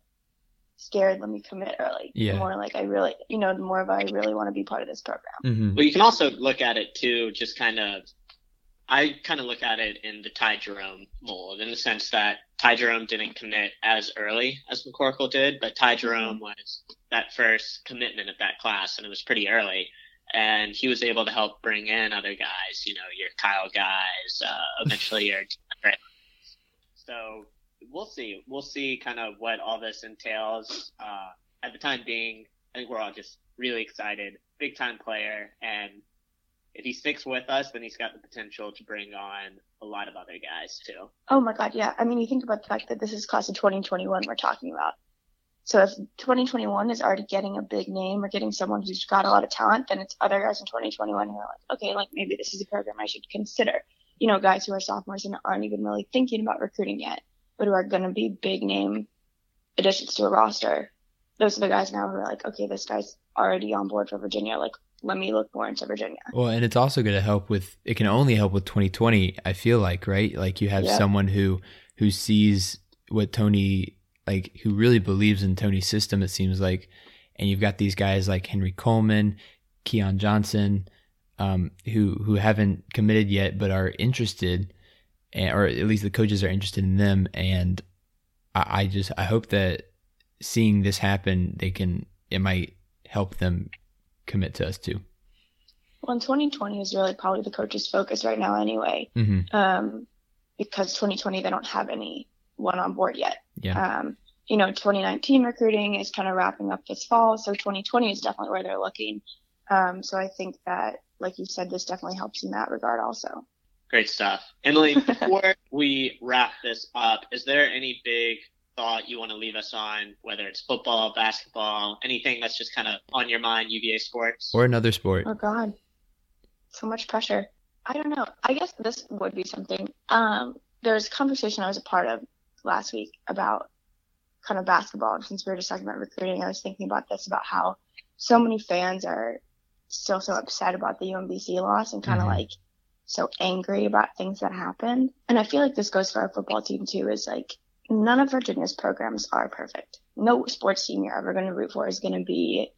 scared, let me commit early. Yeah. More like I really, you know, more of I really want to be part of this program. hmm But you can also look at it too, just kind of. I kind of look at it in the Ty Jerome mold, in the sense that Ty Jerome didn't commit as early as McCorkle did, but Ty Jerome was that first commitment of that class, and it was pretty early. And he was able to help bring in other guys, you know, your Kyle guys, uh, eventually your. So we'll see. We'll see kind of what all this entails. Uh, at the time being, I think we're all just really excited. Big time player, and if he sticks with us, then he's got the potential to bring on a lot of other guys too. Oh my God, yeah. I mean, you think about the fact that this is class of 2021 we're talking about. So if 2021 is already getting a big name or getting someone who's got a lot of talent, then it's other guys in 2021 who are like, okay, like maybe this is a program I should consider. You know, guys who are sophomores and aren't even really thinking about recruiting yet, but who are going to be big name additions to a roster. Those are the guys now who are like, okay, this guy's already on board for Virginia. Like, let me look more into Virginia. Well, and it's also going to help with. It can only help with 2020. I feel like right, like you have someone who who sees what Tony like, who really believes in Tony's system. It seems like, and you've got these guys like Henry Coleman, Keon Johnson, um, who who haven't committed yet but are interested, or at least the coaches are interested in them. And I, I just I hope that seeing this happen, they can it might help them commit to us too. Well, in 2020 is really probably the coach's focus right now anyway. hmm um, because 2020 they don't have any one on board yet. Yeah. Um, you know, 2019 recruiting is kind of wrapping up this fall. So 2020 is definitely where they're looking. Um, so I think that, like you said, this definitely helps in that regard also. Great stuff. Emily, before we wrap this up, is there any big thought you want to leave us on, whether it's football, basketball, anything that's just kind of on your mind, UVA sports? Or another sport. Oh, God. So much pressure. I don't know. I guess this would be something. Um, there was a conversation I was a part of last week about kind of basketball. And since we were just talking about recruiting, I was thinking about this about how so many fans are still so upset about the UMBC loss and kind of Mhm. like so angry about things that happened. And I feel like this goes for our football team too, is like none of Virginia's programs are perfect. No sports team you're ever going to root for is going to be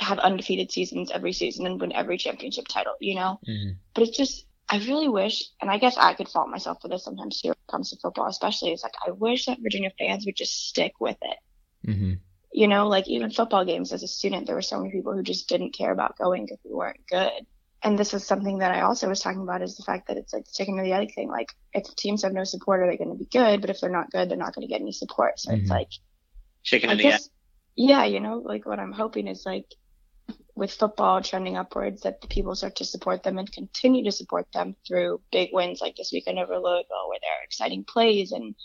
have undefeated seasons every season and win every championship title, you know? Mhm. But it's just, I really wish, and I guess I could fault myself for this sometimes too when it comes to football, especially. It's like, I wish that Virginia fans would just stick with it. hmm You know, like even football games as a student, there were so many people who just didn't care about going if we weren't good. And this is something that I also was talking about is the fact that it's like the chicken or the egg thing. Like, if teams have no support, are they going to be good? But if they're not good, they're not going to get any support. So Mhm. it's like, Chicken I and the egg. yeah, you know, like what I'm hoping is like with football trending upwards, that the people start to support them and continue to support them through big wins like this weekend over Louisville, where there are exciting plays and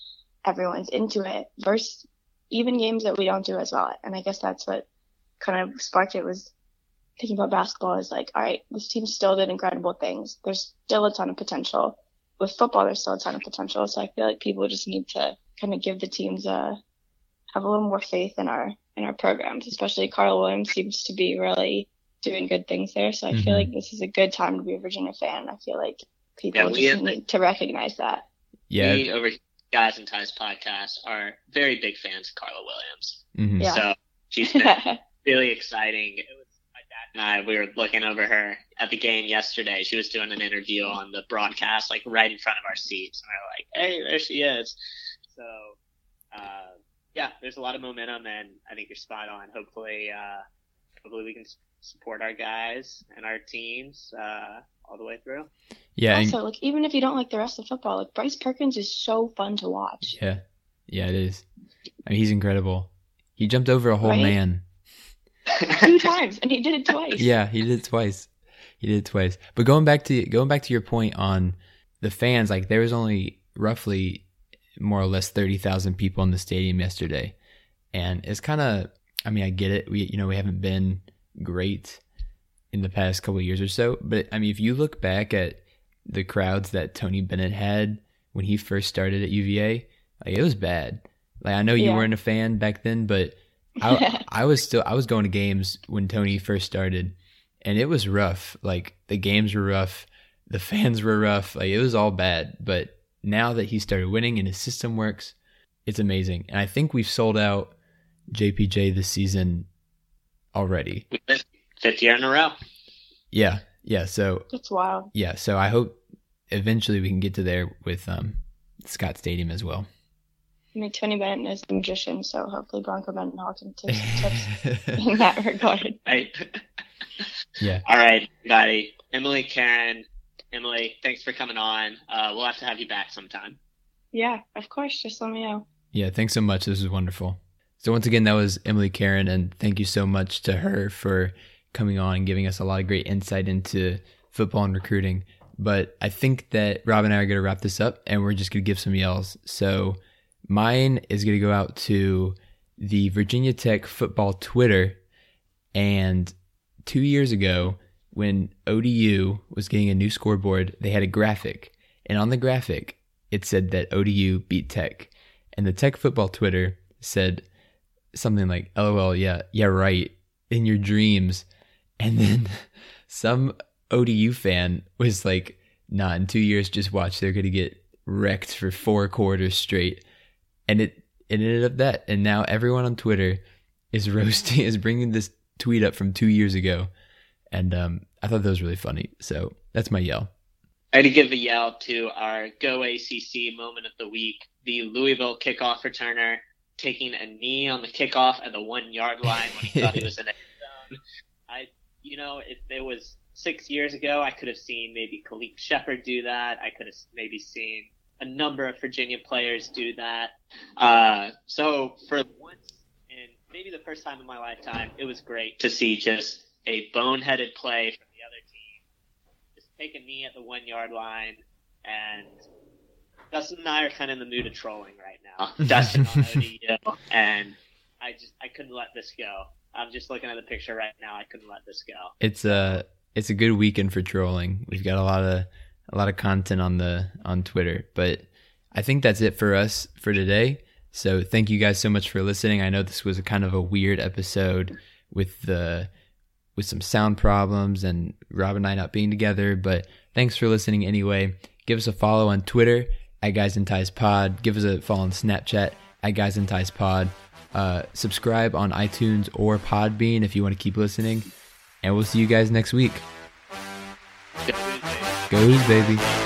everyone's into it, versus even games that we don't do as well. at. And I guess that's what kind of sparked it was thinking about basketball is like, all right, this team still did incredible things. There's still a ton of potential. With football, there's still a ton of potential. So I feel like people just need to kind of give the teams a have a little more faith in our in our programs, especially Carla Williams seems to be really doing good things there. So I Mhm. feel like this is a good time to be a Virginia fan. I feel like people Yeah, we just have- need to recognize that. Yeah. We over here, Guys and Ties podcast are very big fans of Carla Williams. hmm Yeah. So she's been really exciting. It was my dad and I. We were looking over her at the game yesterday. She was doing an interview on the broadcast, like right in front of our seats, and we we're like, "Hey, there she is." So, uh, yeah, there's a lot of momentum, and I think you're spot on. Hopefully, uh, hopefully we can support our guys and our teams uh, all the way through. Yeah. and- also, like even if you don't like the rest of football, like Bryce Perkins is so fun to watch. yeah. Yeah, it is. I mean, he's incredible. He jumped over a whole Right? man. Two times, and he did it twice. Yeah, he did it twice. He did it twice. But going back to going back to your point on the fans, like there was only roughly more or less thirty thousand people in the stadium yesterday, and it's kind of. I mean, I get it. We you know we haven't been great in the past couple of years or so, but I mean, if you look back at the crowds that Tony Bennett had when he first started at UVA, like it was bad. Like I know you Yeah. weren't a fan back then, but I I was still I was going to games when Tony first started, and it was rough. Like the games were rough, the fans were rough. Like it was all bad. But now that he started winning and his system works, it's amazing. And I think we've sold out JPJ this season already. Fifth year in a row. Yeah, yeah. So it's wild. yeah, so I hope eventually we can get to there with um, Scott Stadium as well. I mean, Tony Bennett is a magician, so hopefully Bronco Mendenhall can take some tips in that regard. Right. yeah. All right, everybody. Emily, Caron, Emily, thanks for coming on. Uh, we'll have to have you back sometime. Yeah, of course. Just let me know. Yeah, thanks so much. This was wonderful. So once again, that was Emily Caron, and thank you so much to her for coming on and giving us a lot of great insight into football and recruiting. But I think that Rob and I are going to wrap this up, and we're just going to give some yells. So mine is going to go out to the Virginia Tech football Twitter, and two years ago, when ODU was getting a new scoreboard, they had a graphic, and on the graphic, it said that ODU beat Tech, and the Tech football Twitter said something like, "LOL, yeah, yeah, right." In your dreams, and then some ODU fan was like, "Nah, in two years, just watch. They're gonna get wrecked for four quarters straight," and it it ended up that. And now everyone on Twitter is roasting, is bringing this tweet up from two years ago, and um, I thought that was really funny. So that's my yell. I had to give a yell to our Go ACC moment of the week, the Louisville kickoff returner taking a knee on the kickoff at the one yard line when he thought he was in zone. I, you know, if it was six years ago, I could have seen maybe Khalek Shepherd do that. I could have maybe seen a number of Virginia players do that. Uh, so for once, and maybe the first time in my lifetime, it was great to see just a boneheaded play from the other team. Just take a knee at the one yard line, and Dustin and I are kind of in the mood of trolling right now. Dustin on ODU, and I just I couldn't let this go. I'm just looking at the picture right now. I couldn't let this go. It's a it's a good weekend for trolling. We've got a lot of a lot of content on the on Twitter, but I think that's it for us for today. So thank you guys so much for listening. I know this was a kind of a weird episode with the with some sound problems and Rob and I not being together, but thanks for listening anyway. Give us a follow on Twitter at Guys and Ties Pod. Give us a follow on Snapchat at Guys and Ties Pod. Uh, subscribe on iTunes or Podbean if you want to keep listening. And we'll see you guys next week. Goes, baby.